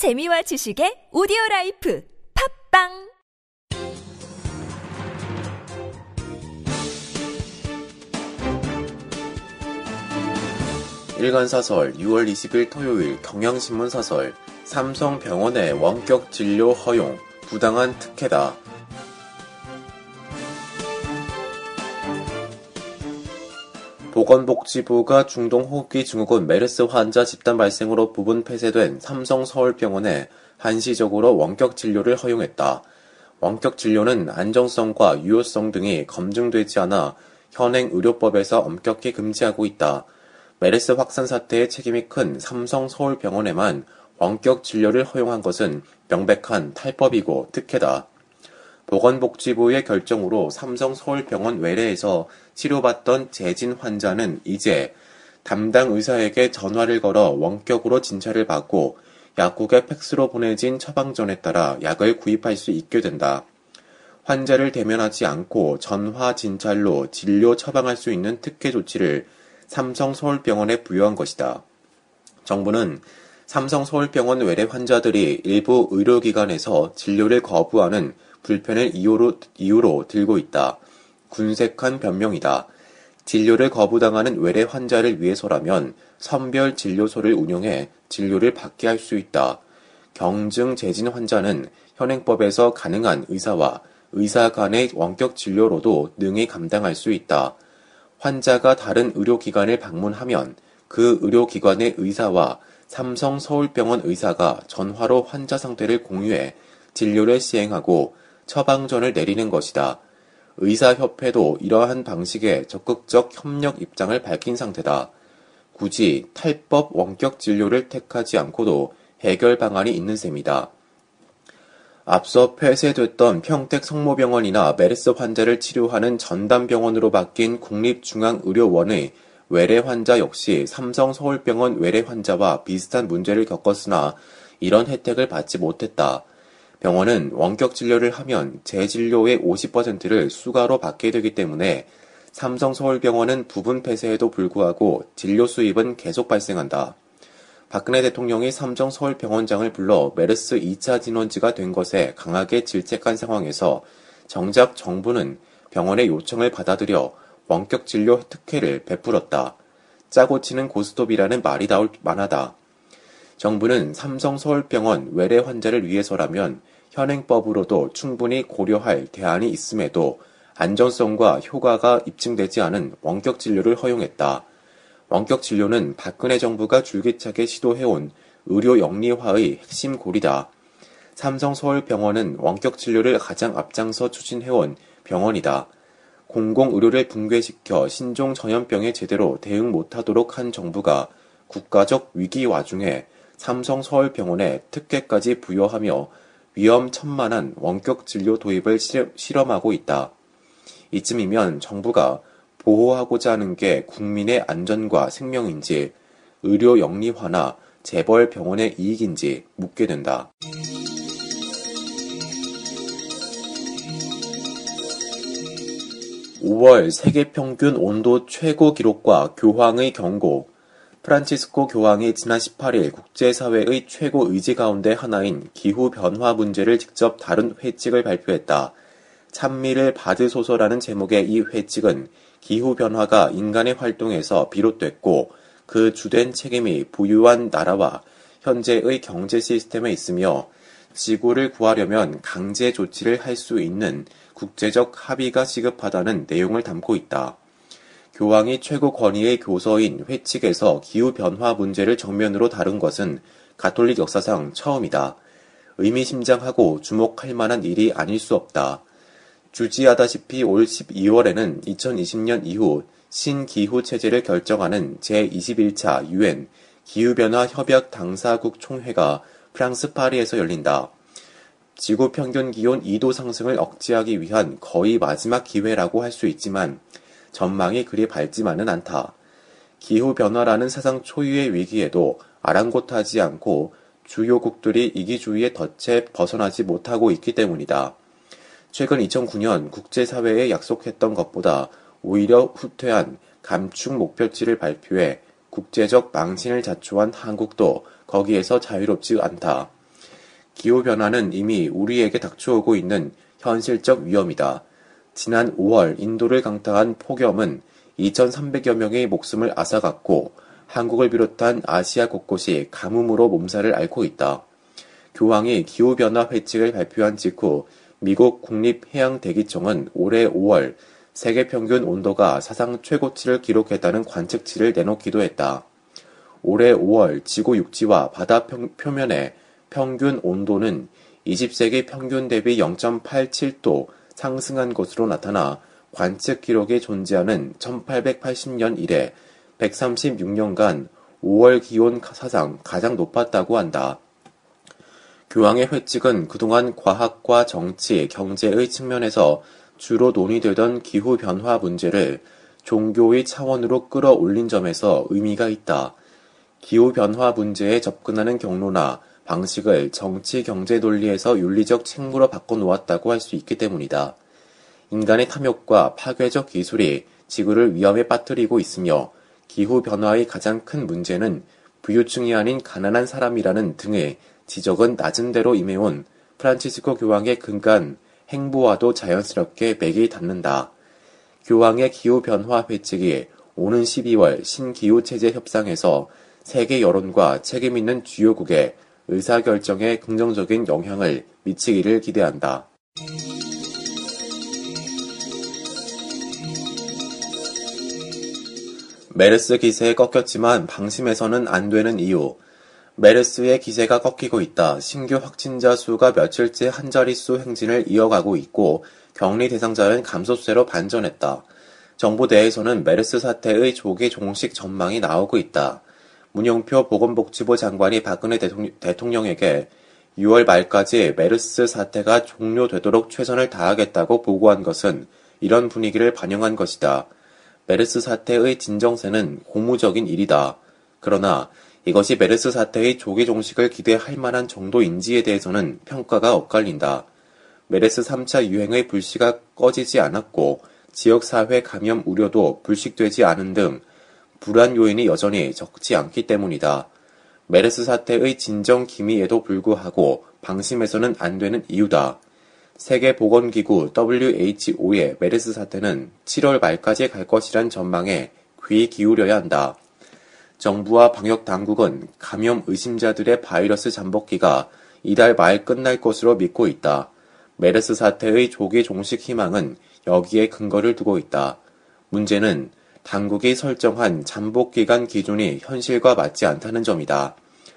재미와 지식의 오디오 라이프 팝빵 일간사설 6월 20일 토요일 경향신문 사설 삼성병원의 원격 진료 허용 부당한 특혜다. 보건복지부가 중동 호흡기 증후군 메르스 환자 집단 발생으로 부분 폐쇄된 삼성서울병원에 한시적으로 원격 진료를 허용했다. 원격 진료는 안정성과 유효성 등이 검증되지 않아 현행 의료법에서 엄격히 금지하고 있다. 메르스 확산 사태의 책임이 큰 삼성 서울병원에만 원격 진료를 허용한 것은 명백한 탈법이고 특혜다. 보건복지부의 결정으로 삼성서울병원 외래에서 치료받던 재진 환자는 이제 담당 의사에게 전화를 걸어 원격으로 진찰을 받고 약국에 팩스로 보내진 처방전에 따라 약을 구입할 수 있게 된다. 환자를 대면하지 않고 전화 진찰로 진료 처방할 수 있는 특혜 조치를 삼성 서울병원에 부여한 것이다. 정부는 삼성 서울병원 외래 환자들이 일부 의료기관에서 진료를 거부하는 불편을 이유로, 이유로 들고 있다. 군색한 변명이다. 진료를 거부당하는 외래 환자를 위해서라면 선별 진료소를 운영해 진료를 받게 할 수 있다. 경증 재진 환자는 현행법에서 가능한 의사와 의사 간의 원격 진료로도 능히 감당할 수 있다. 환자가 다른 의료기관을 방문하면 그 의료기관의 의사와 삼성 서울병원 의사가 전화로 환자 상태를 공유해 진료를 시행하고 처방전을 내리는 것이다. 의사협회도 이러한 방식의 적극적 협력 입장을 밝힌 상태다. 굳이 탈법 원격 진료를 택하지 않고도 해결 방안이 있는 셈이다. 앞서 폐쇄됐던 평택 성모병원이나 메르스 환자를 치료하는 전담병원으로 바뀐 국립중앙의료원의 외래 환자 역시 삼성 서울병원 외래 환자와 비슷한 문제를 겪었으나 이런 혜택을 받지 못했다. 병원은 원격 진료를 하면 재진료의 50%를 수가로 받게 되기 때문에 삼성 서울병원은 부분 폐쇄에도 불구하고 진료 수입은 계속 발생한다. 박근혜 대통령이 삼성 서울병원장을 불러 메르스 2차 진원지가 된 것에 강하게 질책한 상황에서 정작 정부는 병원의 요청을 받아들여 원격 진료 특혜를 베풀었다. 짜고 치는 고스톱이라는 말이 나올 만하다. 정부는 삼성 서울병원 외래 환자를 위해서라면 현행법으로도 충분히 고려할 대안이 있음에도 안전성과 효과가 입증되지 않은 원격 진료를 허용했다. 원격 진료는 박근혜 정부가 줄기차게 시도해온 의료 영리화의 핵심 고리다. 삼성 서울병원은 원격 진료를 가장 앞장서 추진해온 병원이다. 공공의료를 붕괴시켜 신종 전염병에 제대로 대응 못하도록 한 정부가 국가적 위기 와중에 삼성 서울병원에 특혜까지 부여하며 위험천만한 원격 진료 도입을 실험하고 있다. 이쯤이면 정부가 보호하고자 하는 게 국민의 안전과 생명인지 의료 영리화나 재벌 병원의 이익인지 묻게 된다. (5월) 세계 평균 온도 최고 기록과 교황의 경고 프란치스코 교황이 지난 18일 국제사회의 최고 의지 가운데 하나인 기후 변화 문제를 직접 다룬 회칙을 발표했다. 찬미를 받으소서라는 제목의 이 회칙은 기후 변화가 인간의 활동에서 비롯됐고 그 주된 책임이 부유한 나라와 현재의 경제 시스템에 있으며 지구를 구하려면 강제 조치를 할 수 있는 국제적 합의가 시급하다는 내용을 담고 있다. 교황이 최고 권위의 교서인 회칙에서 기후변화 문제를 정면으로 다룬 것은 가톨릭 역사상 처음이다. 의미심장하고 주목할 만한 일이 아닐 수 없다. 주지하다시피 올 12월에는 2020년 이후 신기후 체제를 결정하는 제21차 유엔 기후변화 협약 당사국 총회가 프랑스 파리에서 열린다. 지구 평균 기온 2도 상승을 억제하기 위한 거의 마지막 기회라고 할 수 있지만 전망이 그리 밝지만은 않다. 기후변화라는 세상 초유의 위기에도 아랑곳하지 않고 주요국들이 이기주의의 덫에 벗어나지 못하고 있기 때문이다. 최근 2009년 국제사회에 약속했던 것보다 오히려 후퇴한 감축 목표치를 발표해 국제적 망신을 자초한 한국도 거기에서 자유롭지 않다. 기후변화는 이미 우리에게 닥쳐오고 있는 현실적 위험이다. 지난 5월 인도를 강타한 폭염은 2,300여 명의 목숨을 앗아갔고 한국을 비롯한 아시아 곳곳이 가뭄으로 몸살을 앓고 있다. 교황이 기후변화 회칙을 발표한 직후 미국 국립해양대기청은 올해 5월 세계 평균 온도가 사상 최고치를 기록했다는 관측치를 내놓기도 했다. 올해 5월 지구 육지와 바다 표면의 평균 온도는 20세기 평균 대비 0.87도 상승한 것으로 나타나 관측 기록에 존재하는 1880년 이래 136년간 5월 기온 사상 가장 높았다고 한다. 교황의 회칙은 그동안 과학과 정치, 경제의 측면에서 주로 논의되던 기후 변화 문제를 종교의 차원으로 끌어올린 점에서 의미가 있다. 기후 변화 문제에 접근하는 경로나 방식을 정치 경제 논리에서 윤리적 책무로 바꿔놓았다고 할 수 있기 때문이다. 인간의 탐욕과 파괴적 기술이 지구를 위험에 빠뜨리고 있으며 기후 변화의 가장 큰 문제는 부유층이 아닌 가난한 사람이라는 등의 지적은 낮은 대로 임해온 프란치스코 교황의 근간 행보와도 자연스럽게 맥이 닿는다. 교황의 기후 변화 회칙이 오는 12월 신기후 체제 협상에서 세계 여론과 책임 있는 주요국의 의사결정에 긍정적인 영향을 미치기를 기대한다. 메르스 기세에 꺾였지만 방심해서는 안 되는 이유. 메르스의 기세가 꺾이고 있다. 신규 확진자 수가 며칠째 한 자릿수 행진을 이어가고 있고 격리 대상자는 감소세로 반전했다. 정부 내에서는 메르스 사태의 조기 종식 전망이 나오고 있다. 문영표 보건복지부 장관이 박근혜 대통령, 에게 6월 말까지 메르스 사태가 종료되도록 최선을 다하겠다고 보고한 것은 이런 분위기를 반영한 것이다. 메르스 사태의 진정세는 고무적인 일이다. 그러나 이것이 메르스 사태의 조기 종식을 기대할 만한 정도인지에 대해서는 평가가 엇갈린다. 메르스 3차 유행의 불씨가 꺼지지 않았고 지역사회 감염 우려도 불식되지 않은 등 불안 요인이 여전히 적지 않기 때문이다. 메르스 사태의 진정 기미에도 불구하고 방심해서는 안 되는 이유다. 세계보건기구 WHO의 메르스 사태는 7월 말까지 갈 것이란 전망에 귀 기울여야 한다. 정부와 방역 당국은 감염 의심자들의 바이러스 잠복기가 이달 말 끝날 것으로 믿고 있다. 메르스 사태의 조기 종식 희망은 여기에 근거를 두고 있다. 문제는 당국이 설정한 잠복기간 기준이 현실과 맞지 않다는 점이다.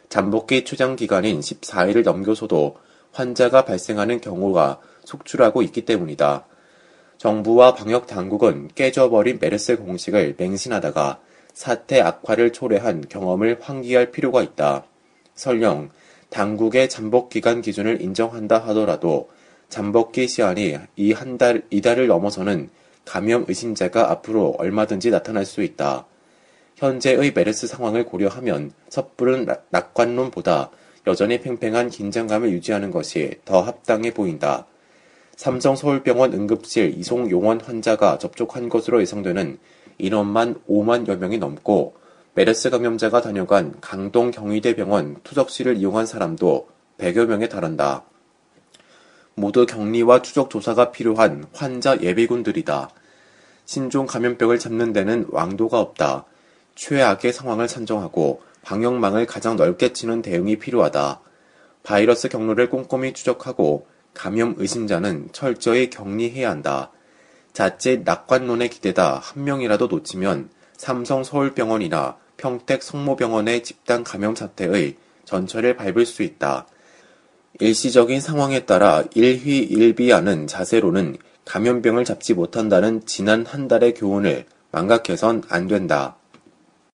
잠복기 추장 기간인 14일을 넘겨서도 환자가 발생하는 경우가 속출하고 있기 때문이다. 정부와 방역 당국은 깨져버린 메르스 공식을 맹신하다가 사태 악화를 초래한 경험을 환기할 필요가 있다. 설령 당국의 잠복 기간 기준을 인정한다 하더라도 잠복기 시한이 이 한 달, 이달을 넘어서는 감염 의심자가 앞으로 얼마든지 나타날 수 있다. 현재의 메르스 상황을 고려하면 섣부른 낙관론보다 여전히 팽팽한 긴장감을 유지하는 것이 더 합당해 보인다. 삼성 서울병원 응급실 이송 용원 환자가 접촉한 것으로 예상되는 인원만 5만여 명이 넘고 메르스 감염자가 다녀간 강동 경희대 병원 투석실을 이용한 사람도 100여 명에 달한다. 모두 격리와 추적 조사가 필요한 환자 예비군들이다. 신종 감염병을 잡는 데는 왕도가 없다. 최악의 상황을 산정하고 방역망을 가장 넓게 치는 대응이 필요하다. 바이러스 경로를 꼼꼼히 추적하고 감염 의심자는 철저히 격리해야 한다. 자칫 낙관론에 기대다 한 명이라도 놓치면 삼성 서울병원이나 평택 성모병원의 집단 감염 사태의 전철을 밟을 수 있다. 일시적인 상황에 따라 일휘일비하는 자세로는 감염병을 잡지 못한다는 지난 한 달의 교훈을 망각해선 안 된다.